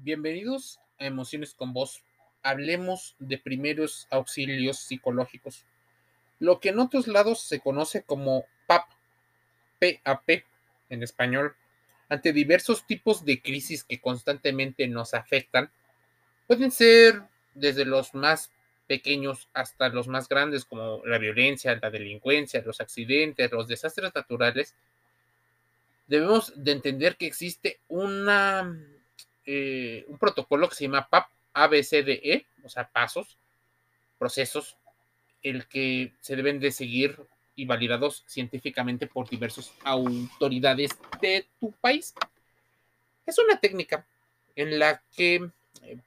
Bienvenidos a Emociones con Voz. Hablemos de primeros auxilios psicológicos, lo que en otros lados se conoce como PAP, PAP en español, ante diversos tipos de crisis que constantemente nos afectan. Pueden ser desde los más pequeños hasta los más grandes, como la violencia, la delincuencia, los accidentes, los desastres naturales. Debemos de entender que existe una eh, un protocolo que se llama PAP ABCDE, o sea, pasos, procesos, el que se deben de seguir y validados científicamente por diversas autoridades de tu país. Es una técnica en la que eh,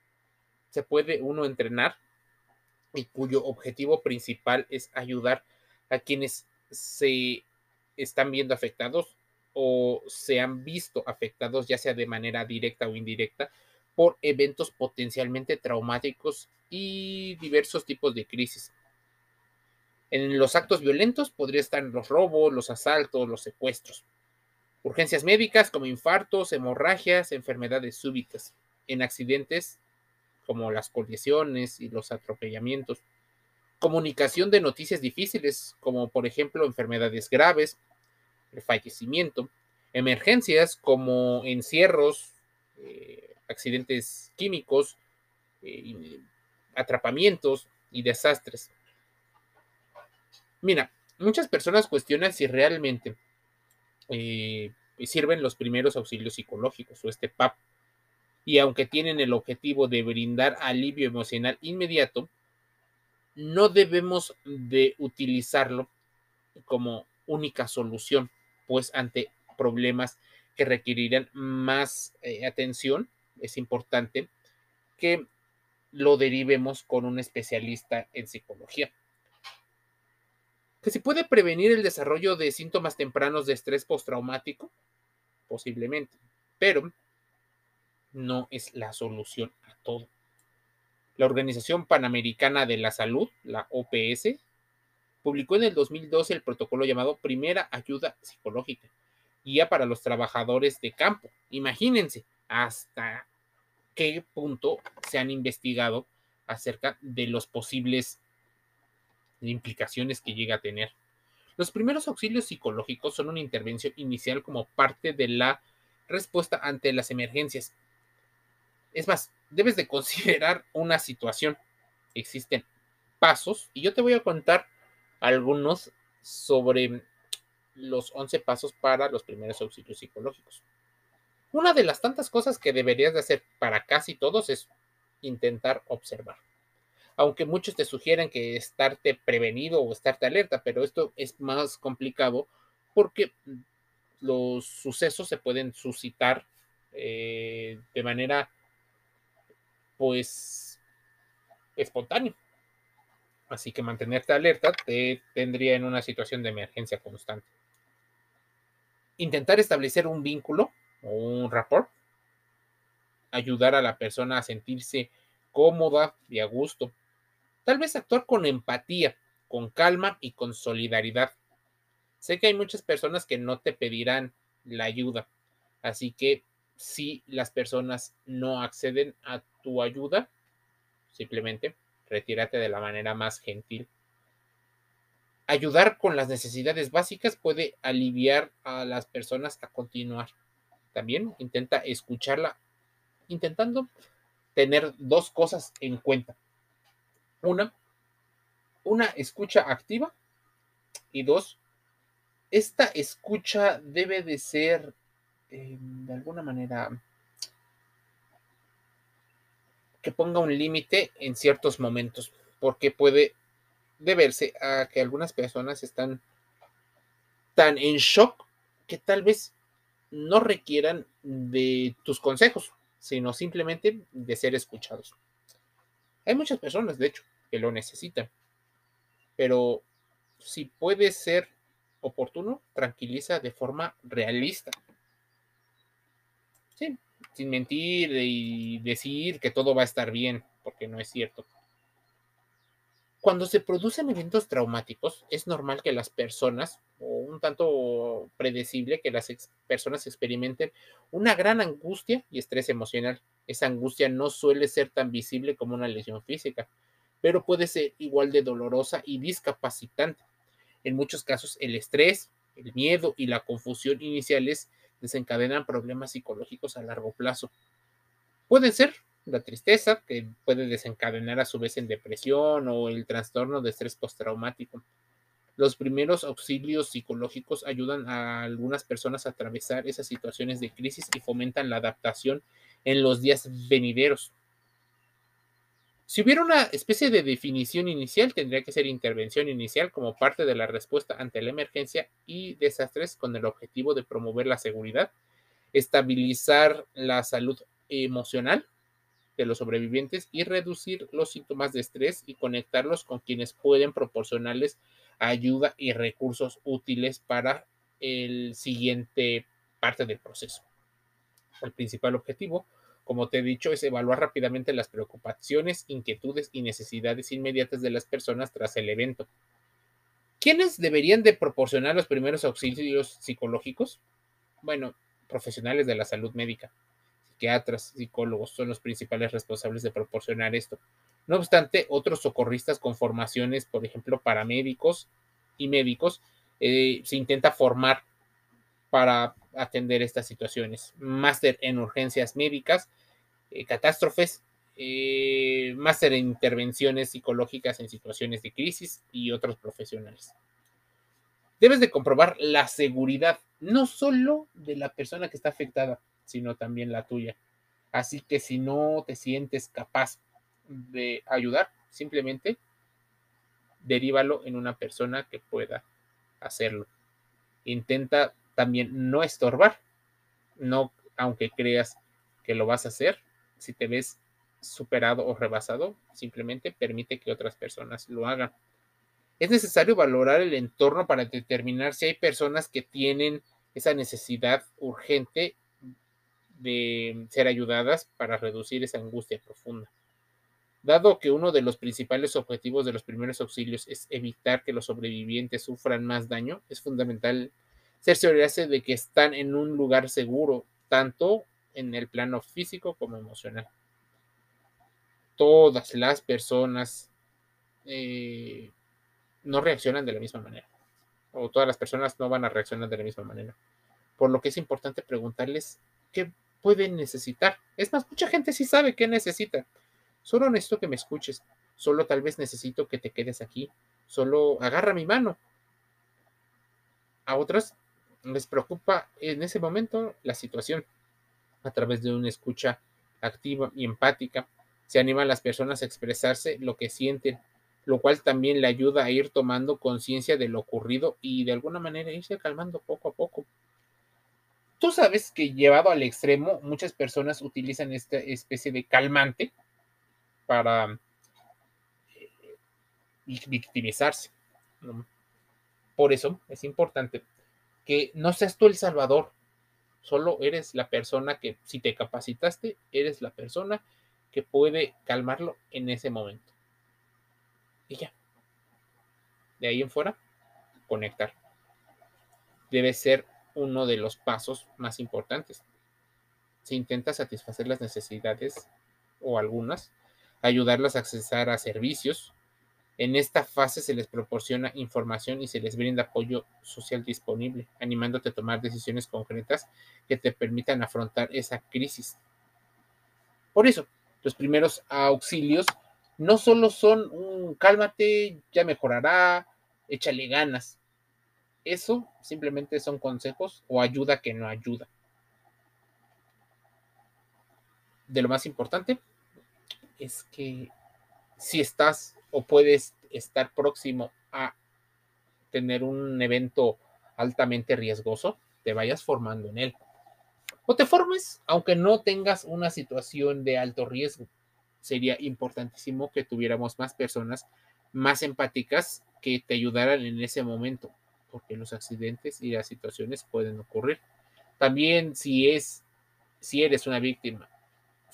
se puede uno entrenar y cuyo objetivo principal es ayudar a quienes se están viendo afectados o se han visto afectados, ya sea de manera directa o indirecta, por eventos potencialmente traumáticos y diversos tipos de crisis. En los actos violentos podría estar los robos, los asaltos, los secuestros. Urgencias médicas como infartos, hemorragias, enfermedades súbitas. En accidentes como las colisiones y los atropellamientos. Comunicación de noticias difíciles como por ejemplo enfermedades graves, fallecimiento, emergencias como encierros, eh, accidentes químicos, eh, atrapamientos y desastres. Mira, muchas personas cuestionan si realmente eh, sirven los primeros auxilios psicológicos o este PAP. Y aunque tienen el objetivo de brindar alivio emocional inmediato, no debemos de utilizarlo como única solución pues ante problemas que requerirán más eh, atención, es importante que lo derivemos con un especialista en psicología. Que se puede prevenir el desarrollo de síntomas tempranos de estrés postraumático, posiblemente, pero no es la solución a todo. La Organización Panamericana de la Salud, la OPS, publicó en el 2012 el protocolo llamado Primera Ayuda Psicológica, guía para los trabajadores de campo. Imagínense hasta qué punto se han investigado acerca de los posibles implicaciones que llega a tener. Los primeros auxilios psicológicos son una intervención inicial como parte de la respuesta ante las emergencias. Es más, debes de considerar una situación. Existen pasos y yo te voy a contar algunos sobre los 11 pasos para los primeros auxilios psicológicos. Una de las tantas cosas que deberías de hacer para casi todos es intentar observar. Aunque muchos te sugieren que estarte prevenido o estarte alerta, pero esto es más complicado porque los sucesos se pueden suscitar eh, de manera pues espontánea. Así que mantenerte alerta te tendría en una situación de emergencia constante. Intentar establecer un vínculo o un rapport. Ayudar a la persona a sentirse cómoda y a gusto. Tal vez actuar con empatía, con calma y con solidaridad. Sé que hay muchas personas que no te pedirán la ayuda. Así que si las personas no acceden a tu ayuda, simplemente retírate de la manera más gentil. Ayudar con las necesidades básicas puede aliviar a las personas a continuar. También intenta escucharla, intentando tener dos cosas en cuenta. Una, una escucha activa y dos, esta escucha debe de ser eh, de alguna manera que ponga un límite en ciertos momentos, porque puede deberse a que algunas personas están tan en shock que tal vez no requieran de tus consejos, sino simplemente de ser escuchados. Hay muchas personas, de hecho, que lo necesitan, pero si puede ser oportuno, tranquiliza de forma realista. Sin mentir y decir que todo va a estar bien, porque no es cierto. Cuando se producen eventos traumáticos, es normal que las personas, o un tanto predecible que las personas experimenten una gran angustia y estrés emocional. Esa angustia no suele ser tan visible como una lesión física, pero puede ser igual de dolorosa y discapacitante. En muchos casos, el estrés, el miedo y la confusión iniciales desencadenan problemas psicológicos a largo plazo. Pueden ser la tristeza, que puede desencadenar a su vez en depresión o el trastorno de estrés postraumático. Los primeros auxilios psicológicos ayudan a algunas personas a atravesar esas situaciones de crisis y fomentan la adaptación en los días venideros. Si hubiera una especie de definición inicial, tendría que ser intervención inicial como parte de la respuesta ante la emergencia y desastres con el objetivo de promover la seguridad, estabilizar la salud emocional de los sobrevivientes y reducir los síntomas de estrés y conectarlos con quienes pueden proporcionarles ayuda y recursos útiles para el siguiente parte del proceso. El principal objetivo, como te he dicho, es evaluar rápidamente las preocupaciones, inquietudes y necesidades inmediatas de las personas tras el evento. ¿Quiénes deberían de proporcionar los primeros auxilios psicológicos? Bueno, profesionales de la salud médica, psiquiatras, psicólogos son los principales responsables de proporcionar esto. No obstante, otros socorristas con formaciones, por ejemplo, paramédicos y médicos, eh, se intenta formar para atender estas situaciones. Máster en urgencias médicas, eh, catástrofes, eh, máster en intervenciones psicológicas en situaciones de crisis y otros profesionales. Debes de comprobar la seguridad, no solo de la persona que está afectada, sino también la tuya. Así que si no te sientes capaz de ayudar, simplemente derívalo en una persona que pueda hacerlo. Intenta también no estorbar, no aunque creas que lo vas a hacer, si te ves superado o rebasado, simplemente permite que otras personas lo hagan. Es necesario valorar el entorno para determinar si hay personas que tienen esa necesidad urgente de ser ayudadas para reducir esa angustia profunda. Dado que uno de los principales objetivos de los primeros auxilios es evitar que los sobrevivientes sufran más daño, es fundamental cerciorarse de que están en un lugar seguro, tanto en el plano físico como emocional. Todas las personas eh, no reaccionan de la misma manera, o todas las personas no van a reaccionar de la misma manera, por lo que es importante preguntarles qué pueden necesitar. Es más, mucha gente sí sabe qué necesita. Solo necesito que me escuches. Solo tal vez necesito que te quedes aquí. Solo agarra mi mano. A otras les preocupa en ese momento la situación. A través de una escucha activa y empática, se animan las personas a expresarse lo que sienten, lo cual también le ayuda a ir tomando conciencia de lo ocurrido y de alguna manera irse calmando poco a poco. Tú sabes que llevado al extremo, muchas personas utilizan esta especie de calmante para eh, victimizarse. Por eso es importante que no seas tú el salvador, solo eres la persona que, si te capacitaste, eres la persona que puede calmarlo en ese momento. Y ya. De ahí en fuera, conectar. Debe ser uno de los pasos más importantes. Se intenta satisfacer las necesidades o algunas, ayudarlas a accesar a servicios. En esta fase se les proporciona información y se les brinda apoyo social disponible, animándote a tomar decisiones concretas que te permitan afrontar esa crisis. Por eso, los primeros auxilios no solo son un cálmate, ya mejorará, échale ganas, eso simplemente son consejos o ayuda que no ayuda. De lo más importante es que si estás o puedes estar próximo a tener un evento altamente riesgoso, te vayas formando en él. O te formes aunque no tengas una situación de alto riesgo. Sería importantísimo que tuviéramos más personas más empáticas que te ayudaran en ese momento porque los accidentes y las situaciones pueden ocurrir. También si es, si eres una víctima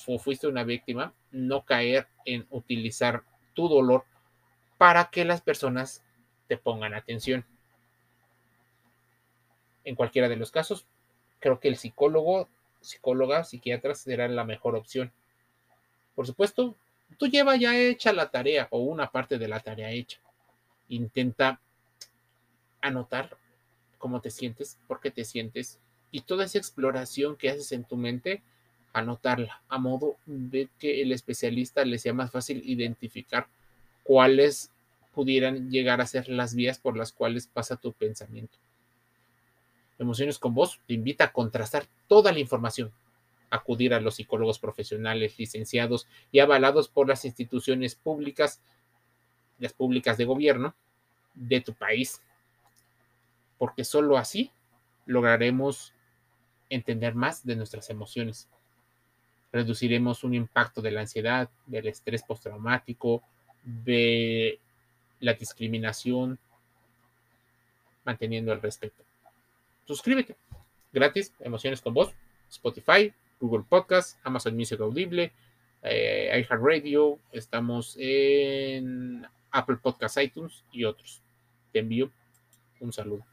o fuiste una víctima, no caer en utilizar tu dolor para que las personas te pongan atención. En cualquiera de los casos, creo que el psicólogo, psicóloga, psiquiatra será la mejor opción. Por supuesto, tú lleva ya hecha la tarea o una parte de la tarea hecha. Intenta anotar cómo te sientes, por qué te sientes y toda esa exploración que haces en tu mente, anotarla a modo de que el especialista le sea más fácil identificar cuáles pudieran llegar a ser las vías por las cuales pasa tu pensamiento. Emociones con vos te invita a contrastar toda la información, acudir a los psicólogos profesionales licenciados y avalados por las instituciones públicas, las públicas de gobierno de tu país, porque solo así lograremos entender más de nuestras emociones. Reduciremos un impacto de la ansiedad, del estrés postraumático, de la discriminación, manteniendo el respeto. Suscríbete, gratis, Emociones con Voz, Spotify, Google Podcast, Amazon Music Audible, eh, iHeartRadio, estamos en Apple Podcast, iTunes y otros. Te envío un saludo.